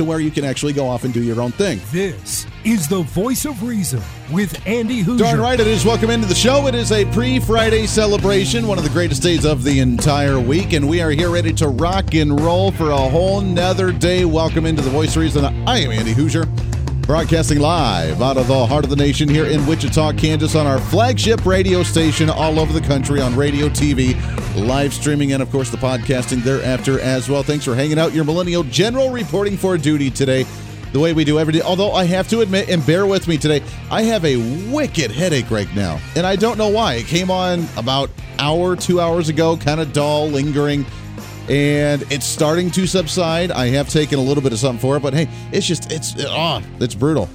to where you can actually go off and do your own thing. This is the voice of reason with Andy Hooser. Darn right it is. Welcome into the show. It is a pre Friday celebration, one of the greatest days of the entire week, and we are here ready to rock and roll for a whole nother day. Welcome into the voice of reason. I am Andy Hooser. Broadcasting live out of the heart of the nation here in Wichita, Kansas, on our flagship radio station all over the country on radio, TV, live streaming, and of course the podcasting thereafter as well. Thanks for hanging out. Your Millennial General reporting for duty today, the way we do every day. Although I have to admit, and bear with me today, I have a wicked headache right now, and I don't know why. It came on about hour, two hours ago, kind of dull, lingering and it's starting to subside. I have taken a little bit of something for it, but hey, it's just it's ah, oh, it's brutal.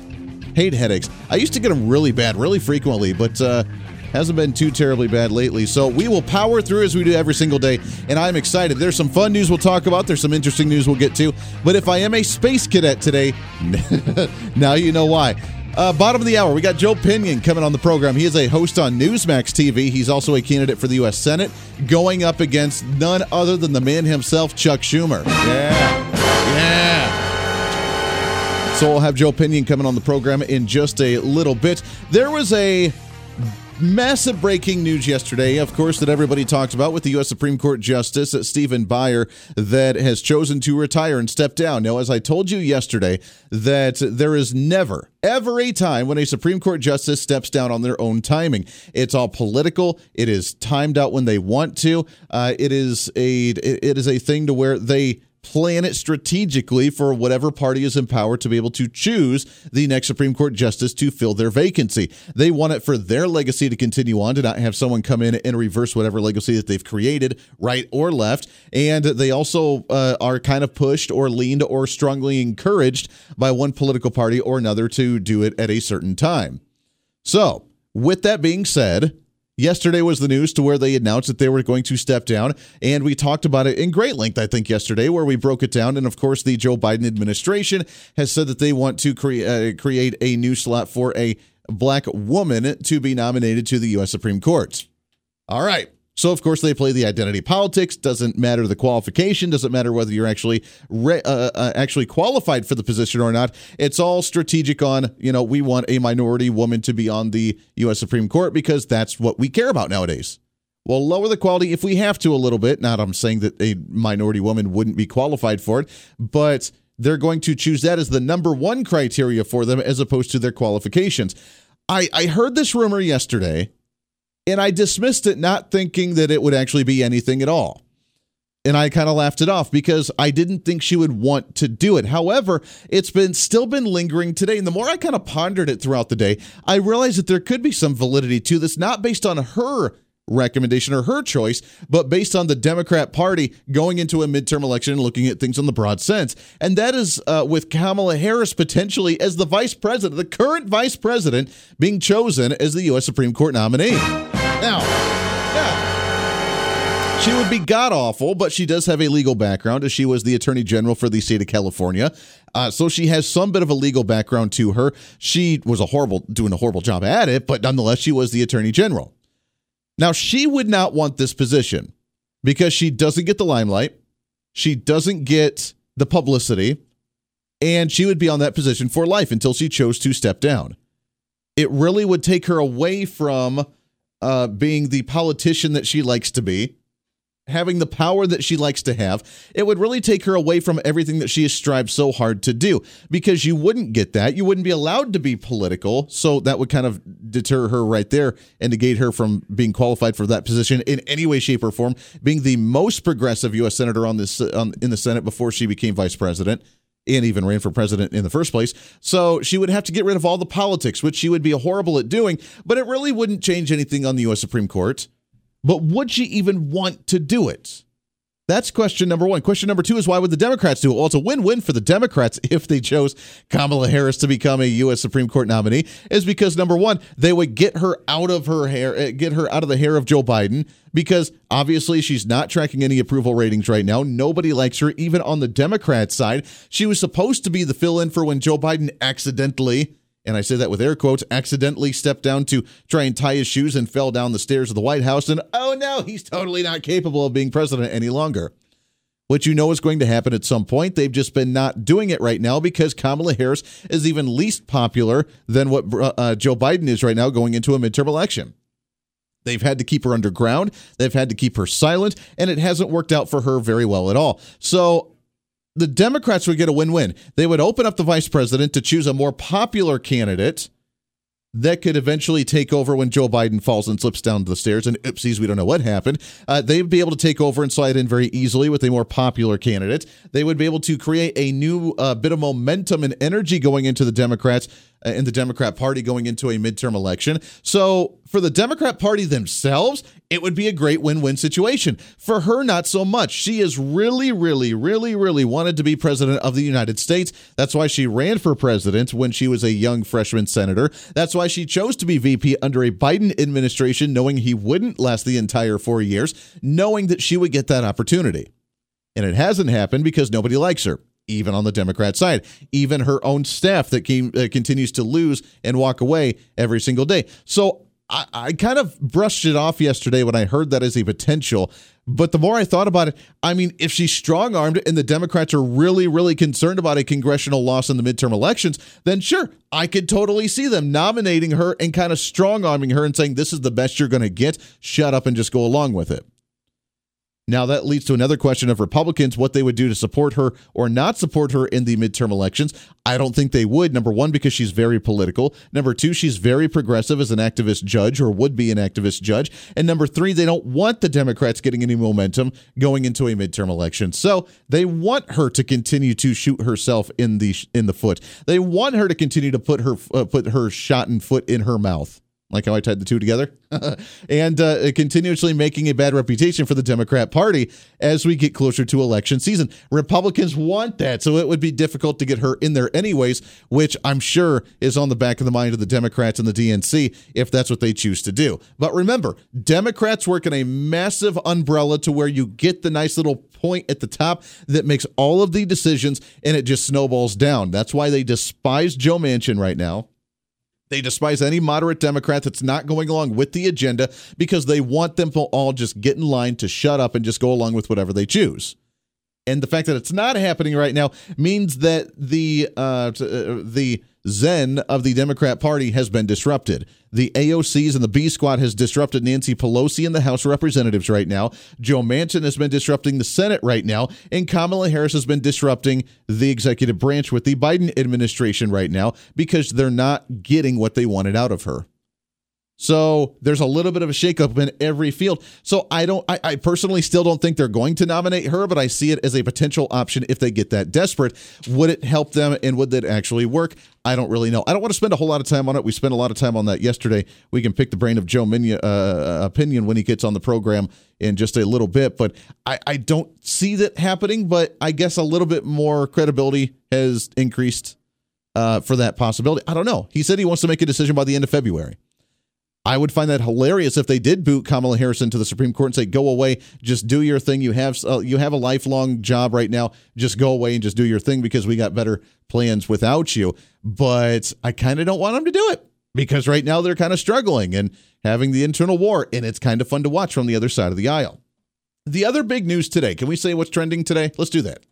Hate headaches. I used to get them really bad, really frequently, but uh, hasn't been too terribly bad lately. So we will power through as we do every single day, and I'm excited. There's some fun news we'll talk about. There's some interesting news we'll get to. But if I am a space cadet today, now you know why. Uh, bottom of the hour, we got Joe Pinion coming on the program. He is a host on Newsmax TV. He's also a candidate for the U.S. Senate, going up against none other than the man himself, Chuck Schumer. Yeah. Yeah. So we'll have Joe Pinion coming on the program in just a little bit. There was a Massive breaking news yesterday, of course, that everybody talks about with the U.S. Supreme Court Justice Stephen Breyer that has chosen to retire and step down. Now, as I told you yesterday, that there is never, ever a time when a Supreme Court Justice steps down on their own timing. It's all political. It is timed out when they want to. Uh, it is a it is a thing to where they plan it strategically for whatever party is in power to be able to choose the next Supreme Court justice to fill their vacancy. They want it for their legacy to continue on, to not have someone come in and reverse whatever legacy that they've created, right or left. And they also uh, are kind of pushed or leaned or strongly encouraged by one political party or another to do it at a certain time. So, with that being said, Yesterday was the news to where they announced that they were going to step down. And we talked about it in great length, I think, yesterday, where we broke it down. And of course, the Joe Biden administration has said that they want to cre- uh, create a new slot for a black woman to be nominated to the U.S. Supreme Court. All right. So of course they play the identity politics. Doesn't matter the qualification. Doesn't matter whether you're actually re- uh, uh, actually qualified for the position or not. It's all strategic. On you know we want a minority woman to be on the U.S. Supreme Court because that's what we care about nowadays. We'll lower the quality if we have to a little bit. Not I'm saying that a minority woman wouldn't be qualified for it, but they're going to choose that as the number one criteria for them as opposed to their qualifications. I, I heard this rumor yesterday and I dismissed it, not thinking that it would actually be anything at all. And I kind of laughed it off because I didn't think she would want to do it. However, it's been still been lingering today. And the more I kind of pondered it throughout the day, I realized that there could be some validity to this, not based on her recommendation or her choice, but based on the Democrat Party going into a midterm election and looking at things in the broad sense. And that is uh, with Kamala Harris potentially as the vice president, the current vice president being chosen as the U.S. Supreme Court nominee. Now, yeah. She would be god awful, but she does have a legal background as she was the attorney general for the state of California. Uh, so she has some bit of a legal background to her. She was a horrible, doing a horrible job at it, but nonetheless, she was the attorney general. Now, she would not want this position because she doesn't get the limelight, she doesn't get the publicity, and she would be on that position for life until she chose to step down. It really would take her away from uh, being the politician that she likes to be having the power that she likes to have, it would really take her away from everything that she has strived so hard to do because you wouldn't get that. You wouldn't be allowed to be political. So that would kind of deter her right there and negate her from being qualified for that position in any way, shape, or form, being the most progressive U.S. Senator on this on, in the Senate before she became vice president and even ran for president in the first place. So she would have to get rid of all the politics, which she would be horrible at doing, but it really wouldn't change anything on the U.S. Supreme Court. But would she even want to do it? That's question number one. Question number two is why would the Democrats do it? Well, it's a win win for the Democrats if they chose Kamala Harris to become a U.S. Supreme Court nominee, is because number one, they would get her out of her hair, eh, get her out of the hair of Joe Biden, because obviously she's not tracking any approval ratings right now. Nobody likes her, even on the Democrat side. She was supposed to be the fill in for when Joe Biden accidentally and I say that with air quotes, accidentally stepped down to try and tie his shoes and fell down the stairs of the White House. And oh no, he's totally not capable of being president any longer. What you know is going to happen at some point. They've just been not doing it right now because Kamala Harris is even least popular than what uh, uh Joe Biden is right now going into a midterm election. They've had to keep her underground. They've had to keep her silent, and it hasn't worked out for her very well at all. So the Democrats would get a win win. They would open up the vice president to choose a more popular candidate that could eventually take over when Joe Biden falls and slips down the stairs. And oopsies, we don't know what happened. Uh, they'd be able to take over and slide in very easily with a more popular candidate. They would be able to create a new uh, bit of momentum and energy going into the Democrats Uh, in the Democrat Party going into a midterm election. So for the Democrat Party themselves, it would be a great win win situation. For her, not so much. She has really, really, really, really wanted to be president of the United States. That's why she ran for president when she was a young freshman senator. That's why she chose to be VP under a Biden administration, knowing he wouldn't last the entire four years, knowing that she would get that opportunity. And it hasn't happened because nobody likes her even on the Democrat side, even her own staff that came, uh, continues to lose and walk away every single day. So I, I kind of brushed it off yesterday when I heard that as a potential. But the more I thought about it, I mean, if she's strong armed and the Democrats are really, really concerned about a congressional loss in the midterm elections, then sure, I could totally see them nominating her and kind of strong arming her and saying, this is the best you're going to get. Shut up and just go along with it. Now, that leads to another question of Republicans what they would do to support her or not support her in the midterm elections. I don't think they would. Number one, because she's very political. Number two, she's very progressive as an activist judge or would be an activist judge. And number three, they don't want the Democrats getting any momentum going into a midterm election. So they want her to continue to shoot herself in the in the foot. They want her to continue to put her uh, put her shot and foot in her mouth like how I tied the two together, and uh, continuously making a bad reputation for the Democrat Party as we get closer to election season. Republicans want that, so it would be difficult to get her in there anyways, which I'm sure is on the back of the mind of the Democrats and the DNC if that's what they choose to do. But remember, Democrats work in a massive umbrella to where you get the nice little point at the top that makes all of the decisions and it just snowballs down. That's why they despise Joe Manchin right now. They despise any moderate Democrat that's not going along with the agenda because they want them to all just get in line to shut up and just go along with whatever they choose. And the fact that it's not happening right now means that the uh, uh the zen of the Democrat Party has been disrupted. The AOCs and the B Squad has disrupted Nancy Pelosi in the House Representatives right now. Joe Manchin has been disrupting the Senate right now. And Kamala Harris has been disrupting the executive branch with the Biden administration right now because they're not getting what they wanted out of her. So there's a little bit of a shakeup in every field. So I don't, I, I, personally still don't think they're going to nominate her, but I see it as a potential option if they get that desperate. Would it help them and would that actually work? I don't really know. I don't want to spend a whole lot of time on it. We spent a lot of time on that yesterday. We can pick the brain of Joe Minia, uh, opinion when he gets on the program in just a little bit, but I, I don't see that happening. But I guess a little bit more credibility has increased uh, for that possibility. I don't know. He said he wants to make a decision by the end of February. I would find that hilarious if they did boot Kamala Harris into the Supreme Court and say, "Go away, just do your thing. You have uh, you have a lifelong job right now. Just go away and just do your thing because we got better plans without you." But I kind of don't want them to do it because right now they're kind of struggling and having the internal war, and it's kind of fun to watch from the other side of the aisle. The other big news today. Can we say what's trending today? Let's do that.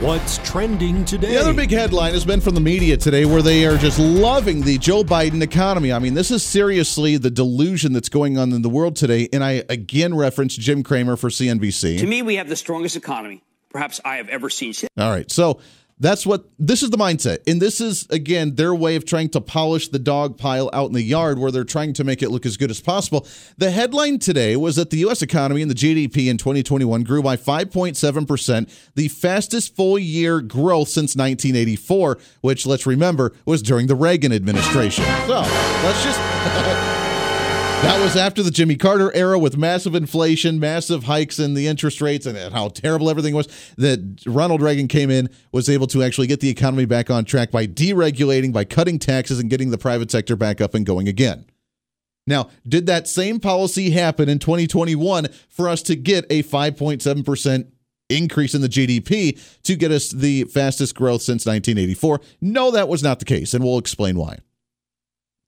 What's trending today? The other big headline has been from the media today where they are just loving the Joe Biden economy. I mean, this is seriously the delusion that's going on in the world today. And I again reference Jim Cramer for CNBC. To me, we have the strongest economy perhaps I have ever seen. All right. So that's what this is the mindset. And this is, again, their way of trying to polish the dog pile out in the yard where they're trying to make it look as good as possible. The headline today was that the U.S. economy and the GDP in 2021 grew by 5.7%, the fastest full year growth since 1984, which, let's remember, was during the Reagan administration. So let's just. That was after the Jimmy Carter era with massive inflation, massive hikes in the interest rates, and how terrible everything was. That Ronald Reagan came in, was able to actually get the economy back on track by deregulating, by cutting taxes, and getting the private sector back up and going again. Now, did that same policy happen in 2021 for us to get a 5.7% increase in the GDP to get us the fastest growth since 1984? No, that was not the case, and we'll explain why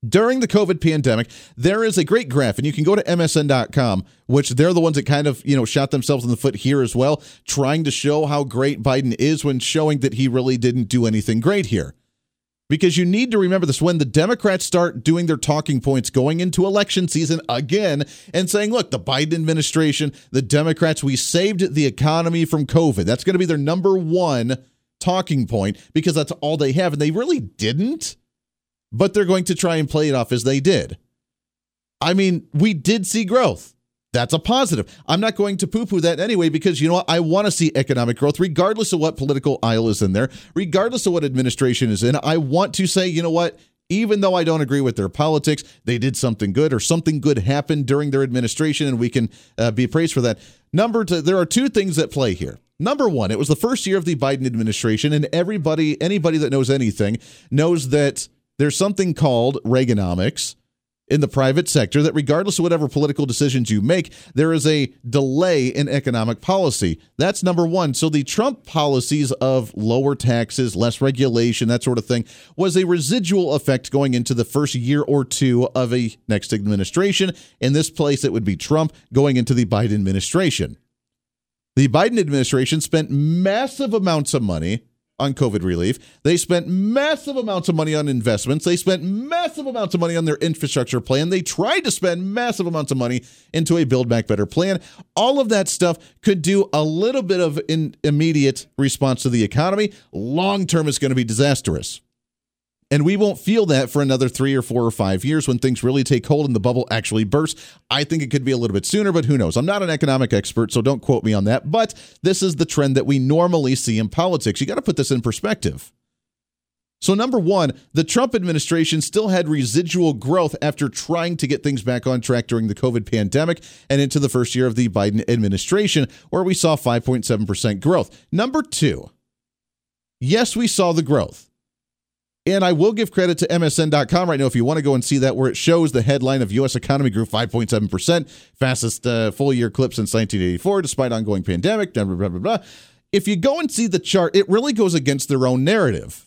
during the COVID pandemic, there is a great graph, and you can go to MSN.com, which they're the ones that kind of, you know, shot themselves in the foot here as well, trying to show how great Biden is when showing that he really didn't do anything great here. Because you need to remember this when the Democrats start doing their talking points going into election season again and saying, look, the Biden administration, the Democrats, we saved the economy from COVID. That's going to be their number one talking point because that's all they have. And they really didn't but they're going to try and play it off as they did. I mean, we did see growth. That's a positive. I'm not going to poo poo that anyway because you know what? I want to see economic growth regardless of what political aisle is in there, regardless of what administration is in. I want to say, you know what? Even though I don't agree with their politics, they did something good or something good happened during their administration, and we can uh, be praised for that. Number two, there are two things at play here. Number one, it was the first year of the Biden administration, and everybody, anybody that knows anything, knows that there's something called Reaganomics in the private sector that regardless of whatever political decisions you make there is a delay in economic policy. That's number 1 so the Trump policies of lower taxes less regulation that sort of thing was a residual effect going into the first year or two of a next administration. In this place it would be Trump going into the Biden administration. The Biden administration spent massive amounts of money on COVID relief. They spent massive amounts of money on investments. They spent massive amounts of money on their infrastructure plan. They tried to spend massive amounts of money into a Build Back Better plan. All of that stuff could do a little bit of an immediate response to the economy. Long term, it's going to be disastrous. And we won't feel that for another three or four or five years when things really take hold and the bubble actually bursts. I think it could be a little bit sooner, but who knows? I'm not an economic expert, so don't quote me on that. But this is the trend that we normally see in politics. You got to put this in perspective. So, number one, the Trump administration still had residual growth after trying to get things back on track during the COVID pandemic and into the first year of the Biden administration, where we saw 5.7% growth. Number two, yes, we saw the growth. And I will give credit to MSN.com right now if you want to go and see that, where it shows the headline of U.S. economy grew 5.7%, fastest uh, full year clip since 1984, despite ongoing pandemic. Blah, blah, blah, blah. If you go and see the chart, it really goes against their own narrative.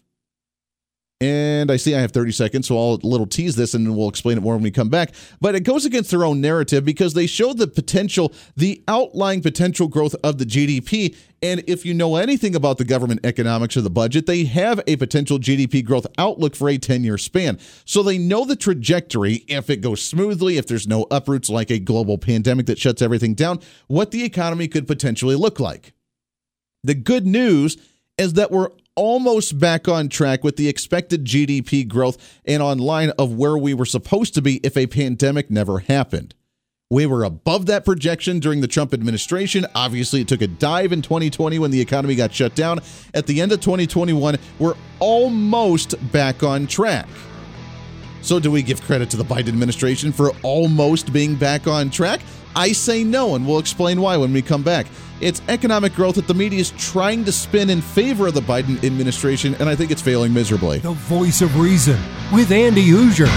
And I see I have 30 seconds, so I'll little tease this and we'll explain it more when we come back. But it goes against their own narrative because they show the potential, the outlying potential growth of the GDP. And if you know anything about the government economics or the budget, they have a potential GDP growth outlook for a 10 year span. So they know the trajectory, if it goes smoothly, if there's no uproots like a global pandemic that shuts everything down, what the economy could potentially look like. The good news is that we're almost back on track with the expected GDP growth and on line of where we were supposed to be if a pandemic never happened. We were above that projection during the Trump administration. Obviously, it took a dive in 2020 when the economy got shut down. At the end of 2021, we're almost back on track. So, do we give credit to the Biden administration for almost being back on track? I say no, and we'll explain why when we come back. It's economic growth that the media is trying to spin in favor of the Biden administration, and I think it's failing miserably. The voice of reason with Andy Hooser.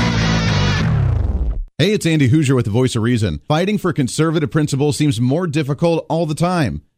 Hey, it's Andy Hooser with the voice of reason. Fighting for conservative principles seems more difficult all the time.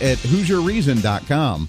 at HooserReason.com.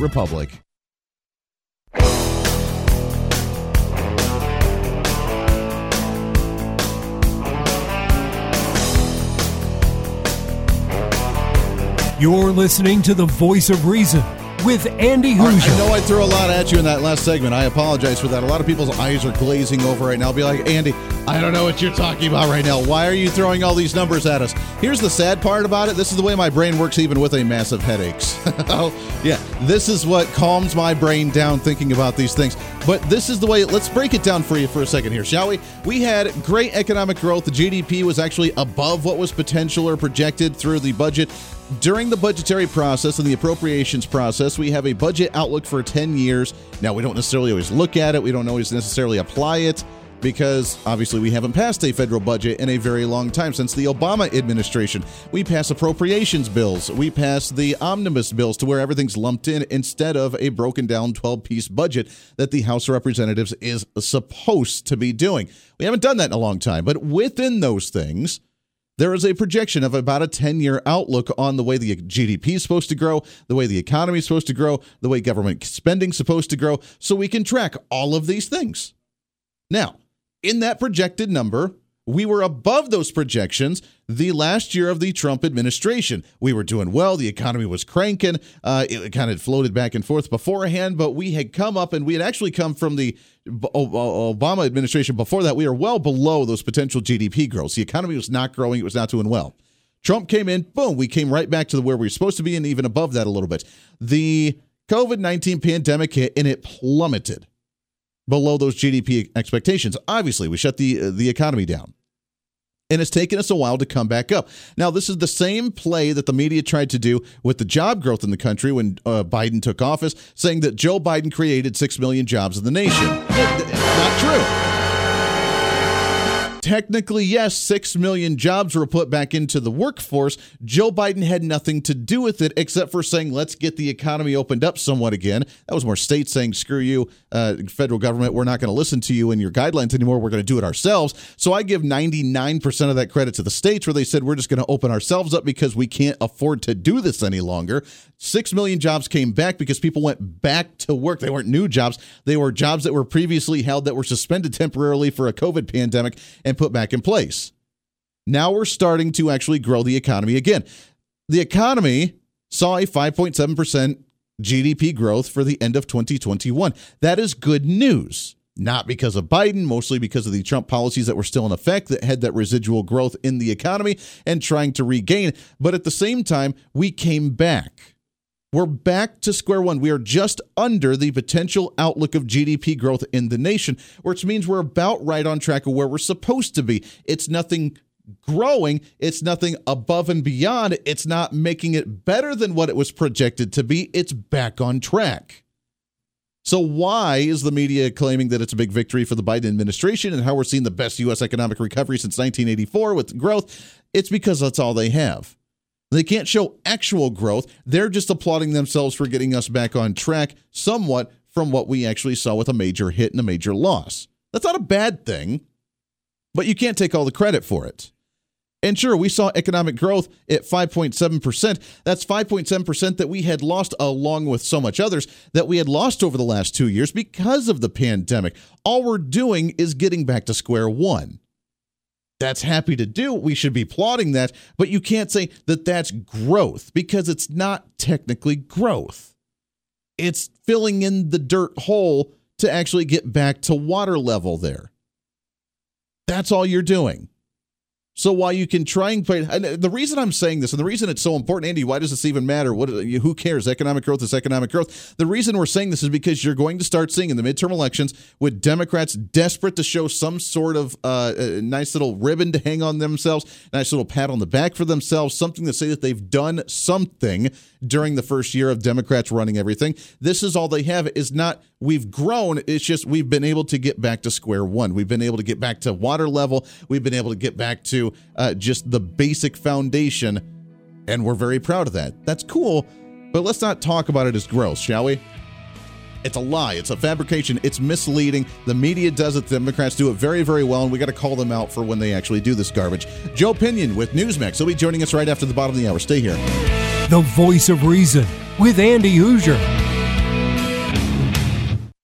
republic. You're listening to the voice of reason with Andy right, Hooser. I know I threw a lot at you in that last segment. I apologize for that. A lot of people's eyes are glazing over right now. I'll be like, Andy, I don't know what you're talking about right now. Why are you throwing all these numbers at us? Here's the sad part about it. This is the way my brain works, even with a massive headaches. oh, yeah, this is what calms my brain down thinking about these things. But this is the way. Let's break it down for you for a second here, shall we? We had great economic growth. The GDP was actually above what was potential or projected through the budget. During the budgetary process and the appropriations process, we have a budget outlook for 10 years. Now, we don't necessarily always look at it, we don't always necessarily apply it because obviously we haven't passed a federal budget in a very long time since the Obama administration. We pass appropriations bills, we pass the omnibus bills to where everything's lumped in instead of a broken down 12 piece budget that the House of Representatives is supposed to be doing. We haven't done that in a long time, but within those things, there is a projection of about a 10 year outlook on the way the GDP is supposed to grow, the way the economy is supposed to grow, the way government spending is supposed to grow, so we can track all of these things. Now, in that projected number, we were above those projections the last year of the Trump administration. We were doing well. The economy was cranking. Uh, it kind of floated back and forth beforehand, but we had come up and we had actually come from the Obama administration before that. We were well below those potential GDP growths. The economy was not growing, it was not doing well. Trump came in, boom, we came right back to where we were supposed to be and even above that a little bit. The COVID 19 pandemic hit and it plummeted below those GDP expectations. Obviously, we shut the uh, the economy down. And it's taken us a while to come back up. Now, this is the same play that the media tried to do with the job growth in the country when uh, Biden took office, saying that Joe Biden created 6 million jobs in the nation. Not true. Technically, yes, 6 million jobs were put back into the workforce. Joe Biden had nothing to do with it except for saying, let's get the economy opened up somewhat again. That was more states saying, screw you, uh, federal government, we're not going to listen to you and your guidelines anymore. We're going to do it ourselves. So I give 99% of that credit to the states where they said, we're just going to open ourselves up because we can't afford to do this any longer. 6 million jobs came back because people went back to work. They weren't new jobs, they were jobs that were previously held that were suspended temporarily for a COVID pandemic and put back in place. Now we're starting to actually grow the economy again. The economy saw a 5.7% GDP growth for the end of 2021. That is good news. Not because of Biden, mostly because of the Trump policies that were still in effect that had that residual growth in the economy and trying to regain. But at the same time, we came back. We're back to square one. We are just under the potential outlook of GDP growth in the nation, which means we're about right on track of where we're supposed to be. It's nothing growing, it's nothing above and beyond, it's not making it better than what it was projected to be. It's back on track. So, why is the media claiming that it's a big victory for the Biden administration and how we're seeing the best U.S. economic recovery since 1984 with growth? It's because that's all they have. They can't show actual growth. They're just applauding themselves for getting us back on track somewhat from what we actually saw with a major hit and a major loss. That's not a bad thing, but you can't take all the credit for it. And sure, we saw economic growth at 5.7%. That's 5.7% that we had lost along with so much others that we had lost over the last two years because of the pandemic. All we're doing is getting back to square one. That's happy to do. We should be applauding that, but you can't say that that's growth because it's not technically growth. It's filling in the dirt hole to actually get back to water level there. That's all you're doing. So while you can try and play, and the reason I'm saying this, and the reason it's so important, Andy, why does this even matter? What? Who cares? Economic growth is economic growth. The reason we're saying this is because you're going to start seeing in the midterm elections with Democrats desperate to show some sort of uh, nice little ribbon to hang on themselves, nice little pat on the back for themselves, something to say that they've done something during the first year of Democrats running everything. This is all they have. Is not we've grown. It's just we've been able to get back to square one. We've been able to get back to water level. We've been able to get back to uh, just the basic foundation, and we're very proud of that. That's cool, but let's not talk about it as gross, shall we? It's a lie. It's a fabrication. It's misleading. The media does it. The Democrats do it very, very well, and we got to call them out for when they actually do this garbage. Joe Pinion with Newsmax. He'll be joining us right after the bottom of the hour. Stay here. The voice of reason with Andy Hooser.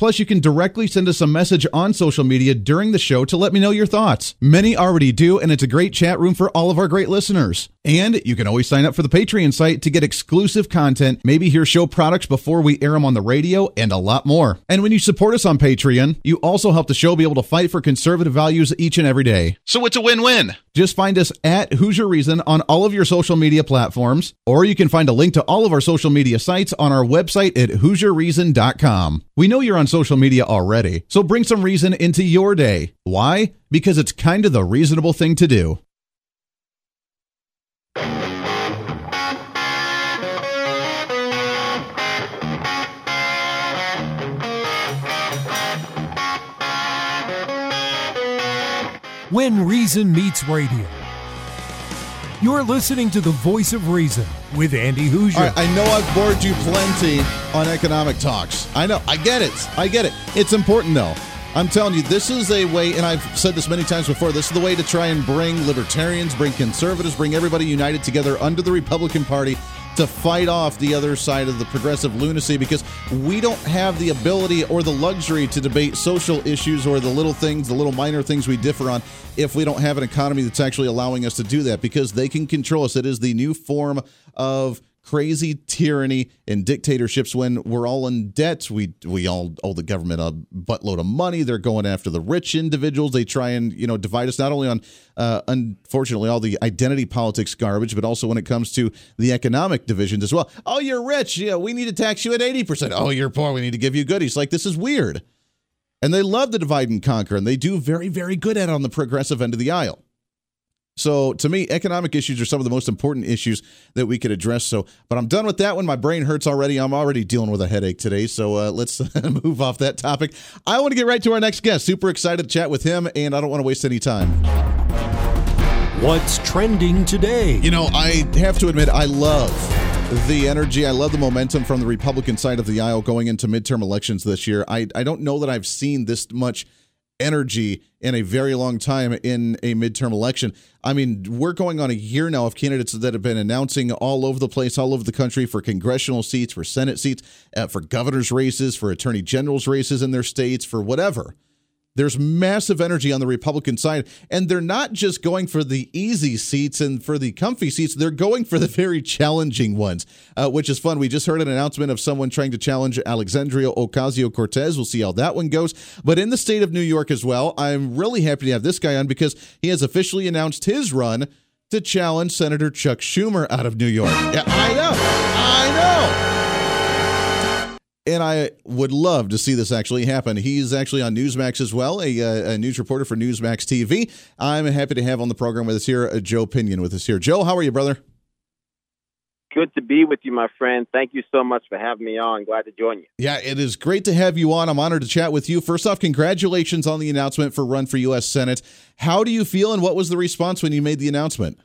Plus, you can directly send us a message on social media during the show to let me know your thoughts. Many already do, and it's a great chat room for all of our great listeners. And you can always sign up for the Patreon site to get exclusive content, maybe hear show products before we air them on the radio, and a lot more. And when you support us on Patreon, you also help the show be able to fight for conservative values each and every day. So it's a win win. Just find us at Hooser Reason on all of your social media platforms, or you can find a link to all of our social media sites on our website at HooserReason.com. We know you're on social media already, so bring some reason into your day. Why? Because it's kind of the reasonable thing to do. When Reason Meets Radio. You're listening to the voice of reason with Andy Hooser. Right, I know I've bored you plenty on economic talks. I know. I get it. I get it. It's important, though. I'm telling you, this is a way, and I've said this many times before, this is the way to try and bring libertarians, bring conservatives, bring everybody united together under the Republican Party to fight off the other side of the progressive lunacy because we don't have the ability or the luxury to debate social issues or the little things, the little minor things we differ on if we don't have an economy that's actually allowing us to do that because they can control us. It is the new form of crazy tyranny and dictatorships when we're all in debt. We we all owe the government a buttload of money. They're going after the rich individuals. They try and you know divide us not only on uh, unfortunately all the identity politics garbage, but also when it comes to the economic divisions as well. Oh, you're rich. Yeah, we need to tax you at eighty percent. Oh, you're poor. We need to give you goodies. Like this is weird. And they love to divide and conquer, and they do very, very good at it on the progressive end of the aisle. So to me, economic issues are some of the most important issues that we could address. So, but I'm done with that one. My brain hurts already. I'm already dealing with a headache today. So uh, let's move off that topic. I want to get right to our next guest. Super excited to chat with him, and I don't want to waste any time. What's trending today? You know, I have to admit, I love the energy. I love the momentum from the Republican side of the aisle going into midterm elections this year. I, I don't know that I've seen this much energy in a very long time in a midterm election. I mean, we're going on a year now of candidates that have been announcing all over the place, all over the country for congressional seats, for Senate seats, uh, for governor's races, for attorney general's races in their states, for whatever. There's massive energy on the Republican side, and they're not just going for the easy seats and for the comfy seats. They're going for the very challenging ones, uh, which is fun. We just heard an announcement of someone trying to challenge Alexandria Ocasio Cortez. We'll see how that one goes. But in the state of New York as well, I'm really happy to have this guy on because he has officially announced his run to challenge Senator Chuck Schumer out of New York. Yeah, I know. And I would love to see this actually happen. He's actually on Newsmax as well, a, uh, a, news reporter for Newsmax TV. I'm happy to have on the program with us here uh, Joe Pinion with us here. Joe, how are you, brother? Good to be with you, my friend. Thank you so much for having me on. Glad to join you. Yeah, it is great to have you on. I'm honored to chat with you. First off, congratulations on the announcement for run for U.S. Senate. How do you feel, and what was the response when you made the announcement?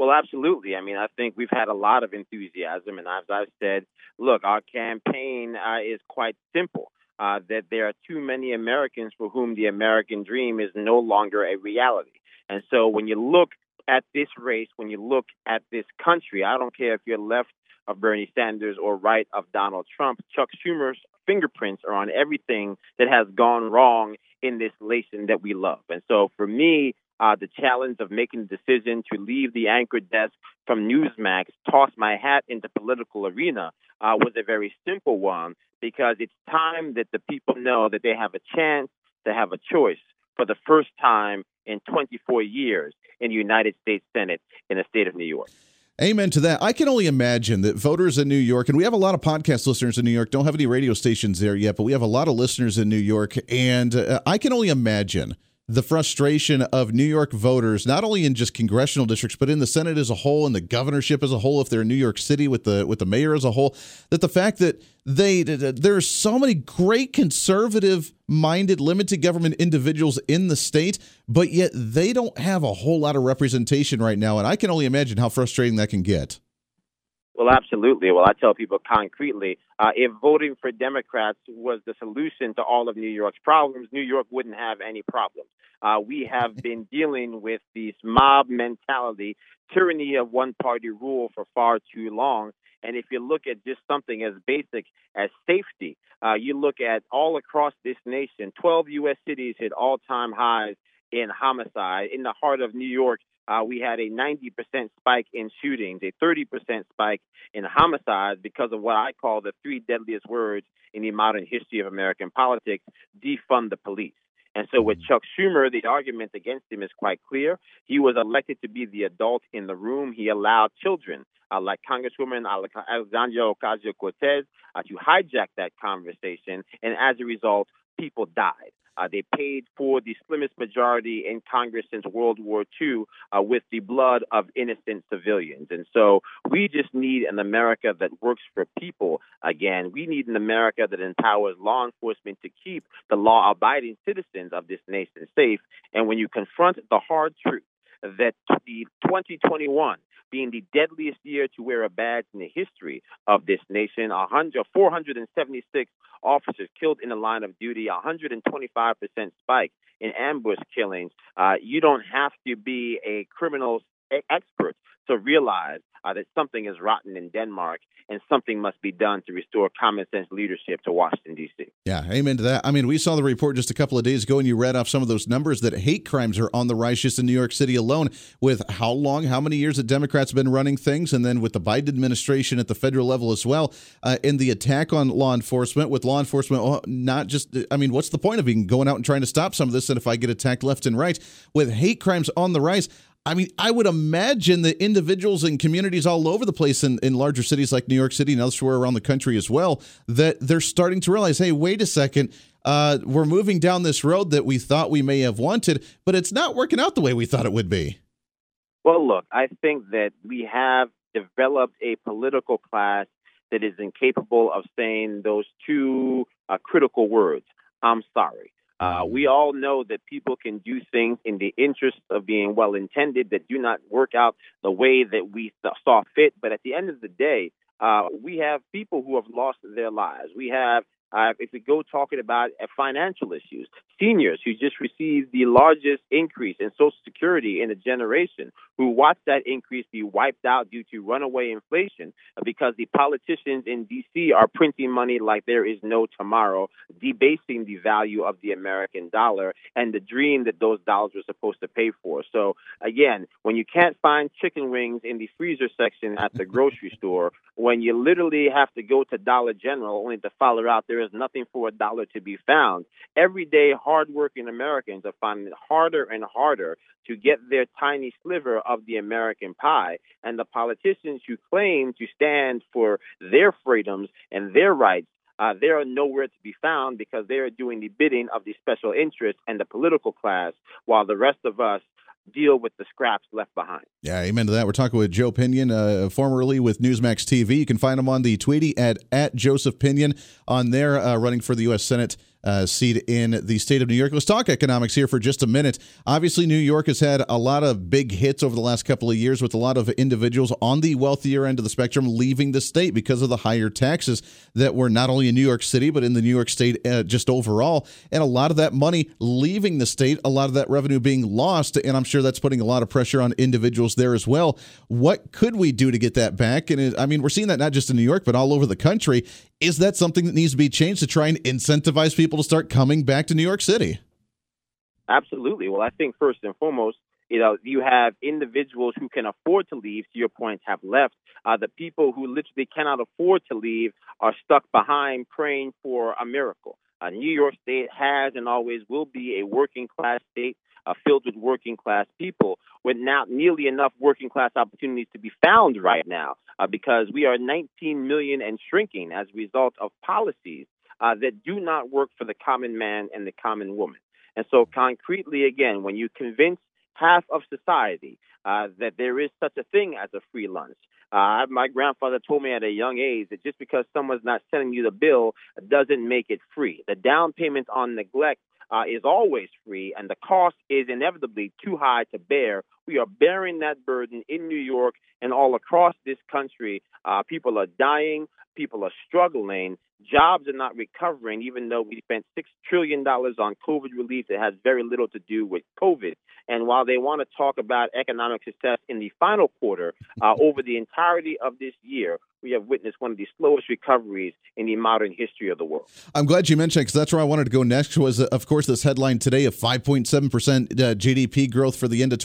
Well, absolutely. I mean, I think we've had a lot of enthusiasm, and as I've said, look, our campaign uh, is quite simple. Uh, that there are too many Americans for whom the American dream is no longer a reality. And so when you look at this race, when you look at this country, I don't care if you're left of Bernie Sanders or right of Donald Trump, Chuck Schumer's fingerprints are on everything that has gone wrong in this nation that we love. And so for me, uh, the challenge of making the decision to leave the anchor desk from Newsmax, toss my hat into political arena, uh, was a very simple one because it's time that the people know that they have a chance to have a choice for the first time in 24 years in the United States Senate in the state of New York. Amen to that. I can only imagine that voters in New York, and we have a lot of podcast listeners in New York, don't have any radio stations there yet, but we have a lot of listeners in New York. And uh, I can only imagine the frustration of New York voters, not only in just congressional districts, but in the Senate as a whole and the governorship as a whole, if they're in New York City with the with the mayor as a whole, that the fact that they there's so many great conservative minded limited government individuals in the state, but yet they don't have a whole lot of representation right now, and I can only imagine how frustrating that can get. Well, absolutely. Well, I tell people concretely uh, if voting for Democrats was the solution to all of New York's problems, New York wouldn't have any problems. Uh, we have been dealing with this mob mentality, tyranny of one party rule for far too long. And if you look at just something as basic as safety, uh, you look at all across this nation, 12 U.S. cities hit all time highs in homicide. In the heart of New York, uh, we had a 90% spike in shootings, a 30% spike in homicides because of what I call the three deadliest words in the modern history of American politics defund the police. And so with Chuck Schumer, the argument against him is quite clear. He was elected to be the adult in the room. He allowed children, uh, like Congresswoman Alexandria Ocasio Cortez, uh, to hijack that conversation. And as a result, people died. Uh, they paid for the slimmest majority in Congress since World War II uh, with the blood of innocent civilians. And so we just need an America that works for people again. We need an America that empowers law enforcement to keep the law abiding citizens of this nation safe. And when you confront the hard truth, that the 2021 being the deadliest year to wear a badge in the history of this nation. 100, 476 officers killed in the line of duty, 125% spike in ambush killings. Uh, you don't have to be a criminal expert to realize uh, that something is rotten in Denmark and something must be done to restore common sense leadership to Washington, D.C. Yeah, amen to that. I mean, we saw the report just a couple of days ago, and you read off some of those numbers that hate crimes are on the rise just in New York City alone. With how long, how many years that Democrats have been running things, and then with the Biden administration at the federal level as well, uh, and the attack on law enforcement, with law enforcement oh, not just, I mean, what's the point of even going out and trying to stop some of this? And if I get attacked left and right, with hate crimes on the rise, I mean, I would imagine that individuals and communities all over the place in, in larger cities like New York City and elsewhere around the country as well, that they're starting to realize, hey, wait a second, uh, we're moving down this road that we thought we may have wanted, but it's not working out the way we thought it would be. Well, look, I think that we have developed a political class that is incapable of saying those two uh, critical words I'm sorry. Uh, we all know that people can do things in the interest of being well intended that do not work out the way that we saw fit. But at the end of the day, uh, we have people who have lost their lives. We have uh, if we go talking about uh, financial issues, seniors who just received the largest increase in Social Security in a generation, who watched that increase be wiped out due to runaway inflation uh, because the politicians in D.C. are printing money like there is no tomorrow, debasing the value of the American dollar and the dream that those dollars were supposed to pay for. So, again, when you can't find chicken wings in the freezer section at the grocery store, when you literally have to go to Dollar General only to follow out there is nothing for a dollar to be found. Every day, hardworking Americans are finding it harder and harder to get their tiny sliver of the American pie. And the politicians who claim to stand for their freedoms and their rights uh, they are nowhere to be found because they are doing the bidding of the special interests and the political class, while the rest of us deal with the scraps left behind. Yeah, amen to that. We're talking with Joe Pinion, uh, formerly with Newsmax TV. You can find him on the Tweety at, at Joseph Pinion on there, uh, running for the U.S. Senate uh, seat in the state of New York. Let's talk economics here for just a minute. Obviously, New York has had a lot of big hits over the last couple of years with a lot of individuals on the wealthier end of the spectrum leaving the state because of the higher taxes that were not only in New York City, but in the New York state uh, just overall. And a lot of that money leaving the state, a lot of that revenue being lost. And I'm sure that's putting a lot of pressure on individuals there as well. What could we do to get that back? And it, I mean, we're seeing that not just in New York, but all over the country. Is that something that needs to be changed to try and incentivize people to start coming back to New York City? Absolutely. Well, I think first and foremost, you know, you have individuals who can afford to leave, to your point, have left. Uh, the people who literally cannot afford to leave are stuck behind praying for a miracle. Uh, New York State has and always will be a working class state uh, filled with working class people with not nearly enough working class opportunities to be found right now uh, because we are 19 million and shrinking as a result of policies uh, that do not work for the common man and the common woman. And so, concretely, again, when you convince half of society uh, that there is such a thing as a free lunch, uh, my grandfather told me at a young age that just because someone's not sending you the bill doesn't make it free. The down payment on neglect uh, is always free, and the cost is inevitably too high to bear. We are bearing that burden in New York and all across this country. Uh, people are dying, people are struggling, jobs are not recovering, even though we spent $6 trillion on COVID relief that has very little to do with COVID. And while they want to talk about economic success in the final quarter, uh, over the entirety of this year, we have witnessed one of the slowest recoveries in the modern history of the world. I'm glad you mentioned because that's where I wanted to go next. Was of course this headline today of 5.7 percent uh, GDP growth for the end of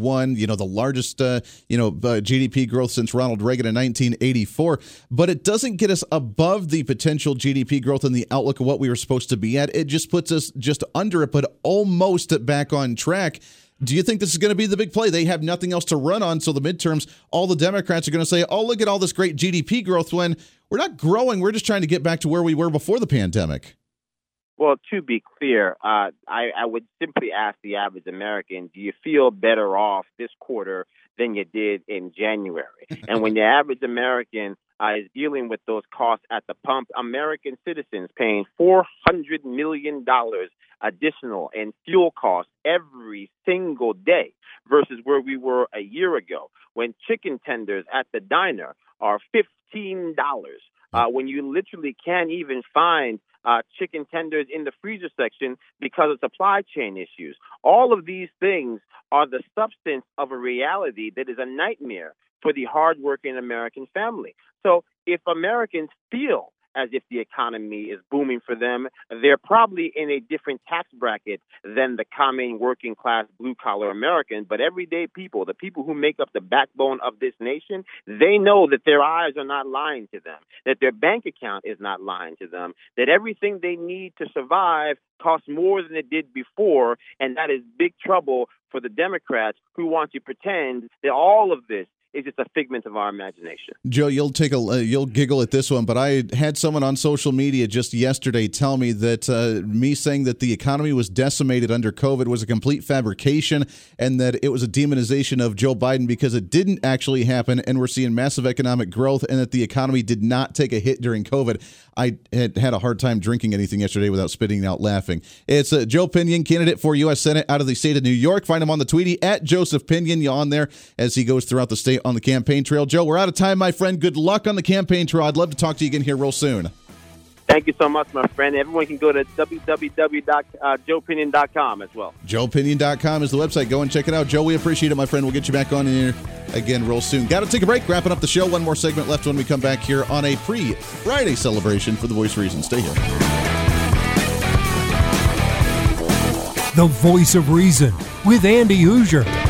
2021. You know the largest uh, you know uh, GDP growth since Ronald Reagan in 1984. But it doesn't get us above the potential GDP growth and the outlook of what we were supposed to be at. It just puts us just under it, but almost back on track. Do you think this is going to be the big play? They have nothing else to run on. So the midterms, all the Democrats are going to say, oh, look at all this great GDP growth when we're not growing. We're just trying to get back to where we were before the pandemic. Well, to be clear, uh, I, I would simply ask the average American, do you feel better off this quarter than you did in January? and when the average American uh, is dealing with those costs at the pump, American citizens paying $400 million additional in fuel costs every single day versus where we were a year ago when chicken tenders at the diner are $15. Uh, when you literally can't even find uh, chicken tenders in the freezer section because of supply chain issues. All of these things are the substance of a reality that is a nightmare for the hardworking American family. So if Americans feel as if the economy is booming for them. They're probably in a different tax bracket than the common working class blue collar American, but everyday people, the people who make up the backbone of this nation, they know that their eyes are not lying to them, that their bank account is not lying to them, that everything they need to survive costs more than it did before, and that is big trouble for the Democrats who want to pretend that all of this is just a figment of our imagination. Joe, you'll take a uh, you'll giggle at this one, but I had someone on social media just yesterday tell me that uh, me saying that the economy was decimated under COVID was a complete fabrication, and that it was a demonization of Joe Biden because it didn't actually happen, and we're seeing massive economic growth, and that the economy did not take a hit during COVID. I had had a hard time drinking anything yesterday without spitting out laughing. It's uh, Joe Pinion, candidate for U.S. Senate out of the state of New York. Find him on the Tweety at Joseph Pinion. You on there as he goes throughout the state on the campaign trail. Joe, we're out of time, my friend. Good luck on the campaign trail. I'd love to talk to you again here real soon. Thank you so much, my friend. Everyone can go to www.joepinion.com as well. JoePinion.com is the website. Go and check it out. Joe, we appreciate it, my friend. We'll get you back on here again real soon. Got to take a break. Wrapping up the show. One more segment left when we come back here on a pre Friday celebration for the Voice Reason. Stay here. The Voice of Reason with Andy Hooser.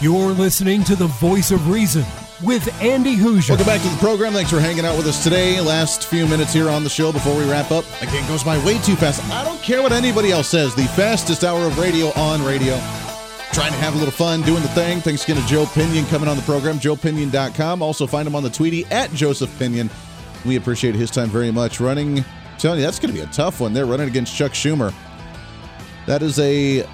You're listening to the voice of reason with Andy Hooser. Welcome back to the program. Thanks for hanging out with us today. Last few minutes here on the show before we wrap up. Again, goes by way too fast. I don't care what anybody else says. The fastest hour of radio on radio. Trying to have a little fun doing the thing. Thanks again to Joe Pinion coming on the program, joepinion.com. Also find him on the Tweety at Joseph Pinion. We appreciate his time very much. Running, I'm telling you, that's going to be a tough one. They're running against Chuck Schumer. That is a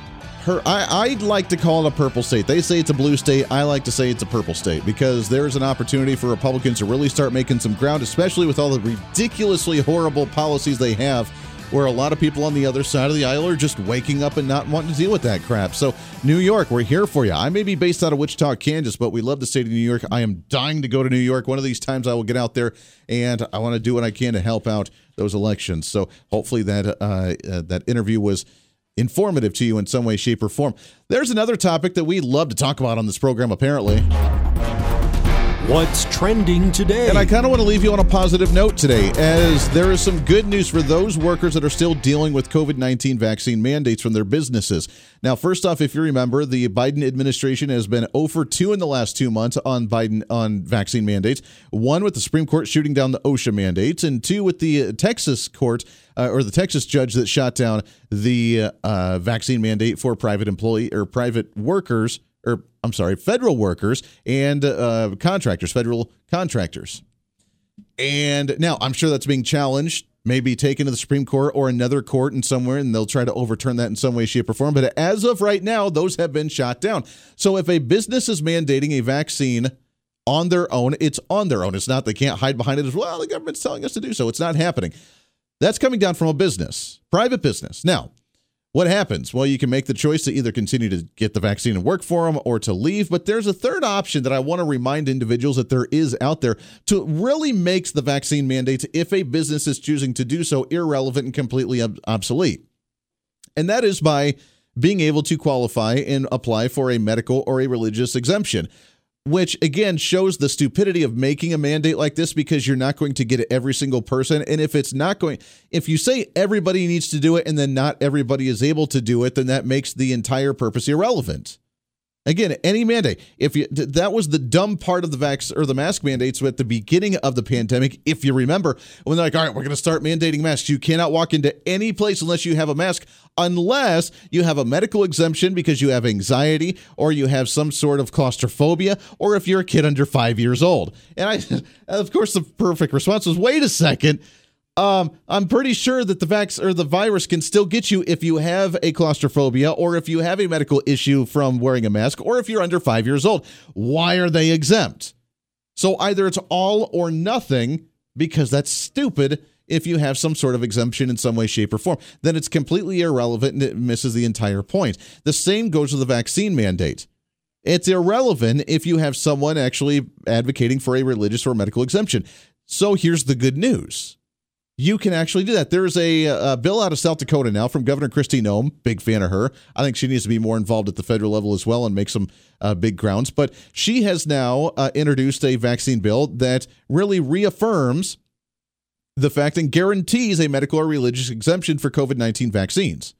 her I, I'd like to call it a purple state. They say it's a blue state. I like to say it's a purple state because there's an opportunity for Republicans to really start making some ground, especially with all the ridiculously horrible policies they have, where a lot of people on the other side of the aisle are just waking up and not wanting to deal with that crap. So, New York, we're here for you. I may be based out of Wichita, Kansas, but we love the state of New York. I am dying to go to New York. One of these times I will get out there and I want to do what I can to help out those elections. So, hopefully that uh, uh, that interview was informative to you in some way, shape, or form. There's another topic that we love to talk about on this program, apparently. What's trending today? And I kind of want to leave you on a positive note today, as there is some good news for those workers that are still dealing with COVID 19 vaccine mandates from their businesses. Now, first off, if you remember, the Biden administration has been over 2 in the last two months on Biden on vaccine mandates. One with the Supreme Court shooting down the OSHA mandates, and two with the Texas court uh, or the Texas judge that shot down the uh, vaccine mandate for private employee or private workers or I'm sorry, federal workers and uh, contractors, federal contractors. And now I'm sure that's being challenged, maybe taken to the Supreme Court or another court in somewhere, and they'll try to overturn that in some way, shape, or form. But as of right now, those have been shot down. So if a business is mandating a vaccine on their own, it's on their own. It's not they can't hide behind it as well. The government's telling us to do so. It's not happening. That's coming down from a business, private business. Now, what happens? Well, you can make the choice to either continue to get the vaccine and work for them or to leave. But there's a third option that I want to remind individuals that there is out there to really makes the vaccine mandates, if a business is choosing to do so, irrelevant and completely obsolete. And that is by being able to qualify and apply for a medical or a religious exemption which again shows the stupidity of making a mandate like this because you're not going to get every single person. And if it's not going if you say everybody needs to do it and then not everybody is able to do it then that makes the entire purpose irrelevant Again, any mandate. If you that was the dumb part of the vax or the mask mandates at the beginning of the pandemic. If you remember, when they're like, "All right, we're going to start mandating masks. You cannot walk into any place unless you have a mask, unless you have a medical exemption because you have anxiety or you have some sort of claustrophobia, or if you're a kid under five years old." And I, of course, the perfect response was, "Wait a second um, I'm pretty sure that the vax or the virus can still get you if you have a claustrophobia or if you have a medical issue from wearing a mask or if you're under five years old. Why are they exempt? So either it's all or nothing because that's stupid if you have some sort of exemption in some way, shape, or form. Then it's completely irrelevant and it misses the entire point. The same goes with the vaccine mandate. It's irrelevant if you have someone actually advocating for a religious or medical exemption. So here's the good news you can actually do that. There's a, a, bill out of South Dakota now from Governor Kristi Noem. Big fan of her. I think she needs to be more involved at the federal level as well and make some uh, big grounds. But she has now uh, introduced a vaccine bill that really reaffirms the fact and guarantees a medical or religious exemption for COVID 19 vaccines.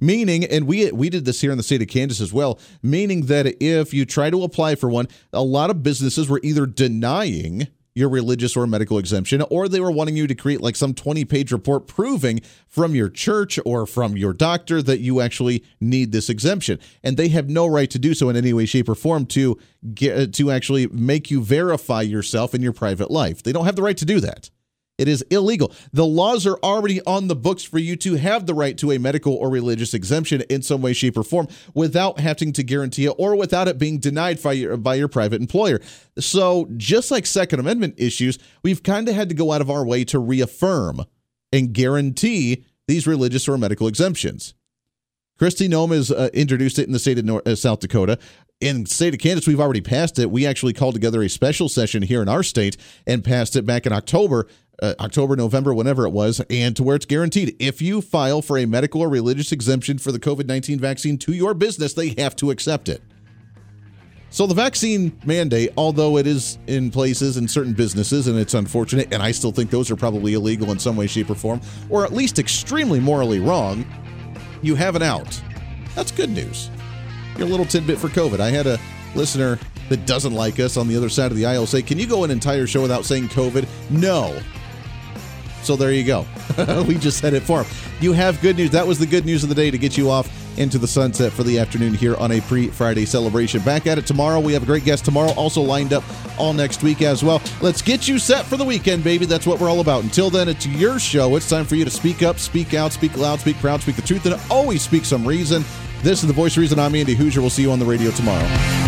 Meaning, and we we did this here in the state of Kansas as well, meaning that if you try to apply for one, a lot of businesses were either denying your religious or medical exemption, or they were wanting you to create like some 20 page report proving from your church or from your doctor that you actually need this exemption. And they have no right to do so in any way, shape, or form to get, to actually make you verify yourself in your private life. They don't have the right to do that. It is illegal. The laws are already on the books for you to have the right to a medical or religious exemption in some way, shape, or form without having to guarantee it or without it being denied by your, by your private employer. So, just like Second Amendment issues, we've kind of had to go out of our way to reaffirm and guarantee these religious or medical exemptions. Kristi Noem has uh, introduced it in the state of North, uh, South Dakota. In state of Kansas, we've already passed it. We actually called together a special session here in our state and passed it back in October uh, October, November, whenever it was, and to where it's guaranteed. If you file for a medical or religious exemption for the COVID 19 vaccine to your business, they have to accept it. So the vaccine mandate, although it is in places in certain businesses, and it's unfortunate, and I still think those are probably illegal in some way, shape, or form, or at least extremely morally wrong, you have an out. That's good news. Your little tidbit for COVID. I had a listener that doesn't like us on the other side of the aisle say, Can you go an entire show without saying COVID? No. So there you go. we just said it for him. You have good news. That was the good news of the day to get you off into the sunset for the afternoon here on a pre Friday celebration. Back at it tomorrow. We have a great guest tomorrow, also lined up all next week as well. Let's get you set for the weekend, baby. That's what we're all about. Until then, it's your show. It's time for you to speak up, speak out, speak loud, speak proud, speak the truth, and always speak some reason. This is the voice reason. I'm Andy Hooser. We'll see you on the radio tomorrow.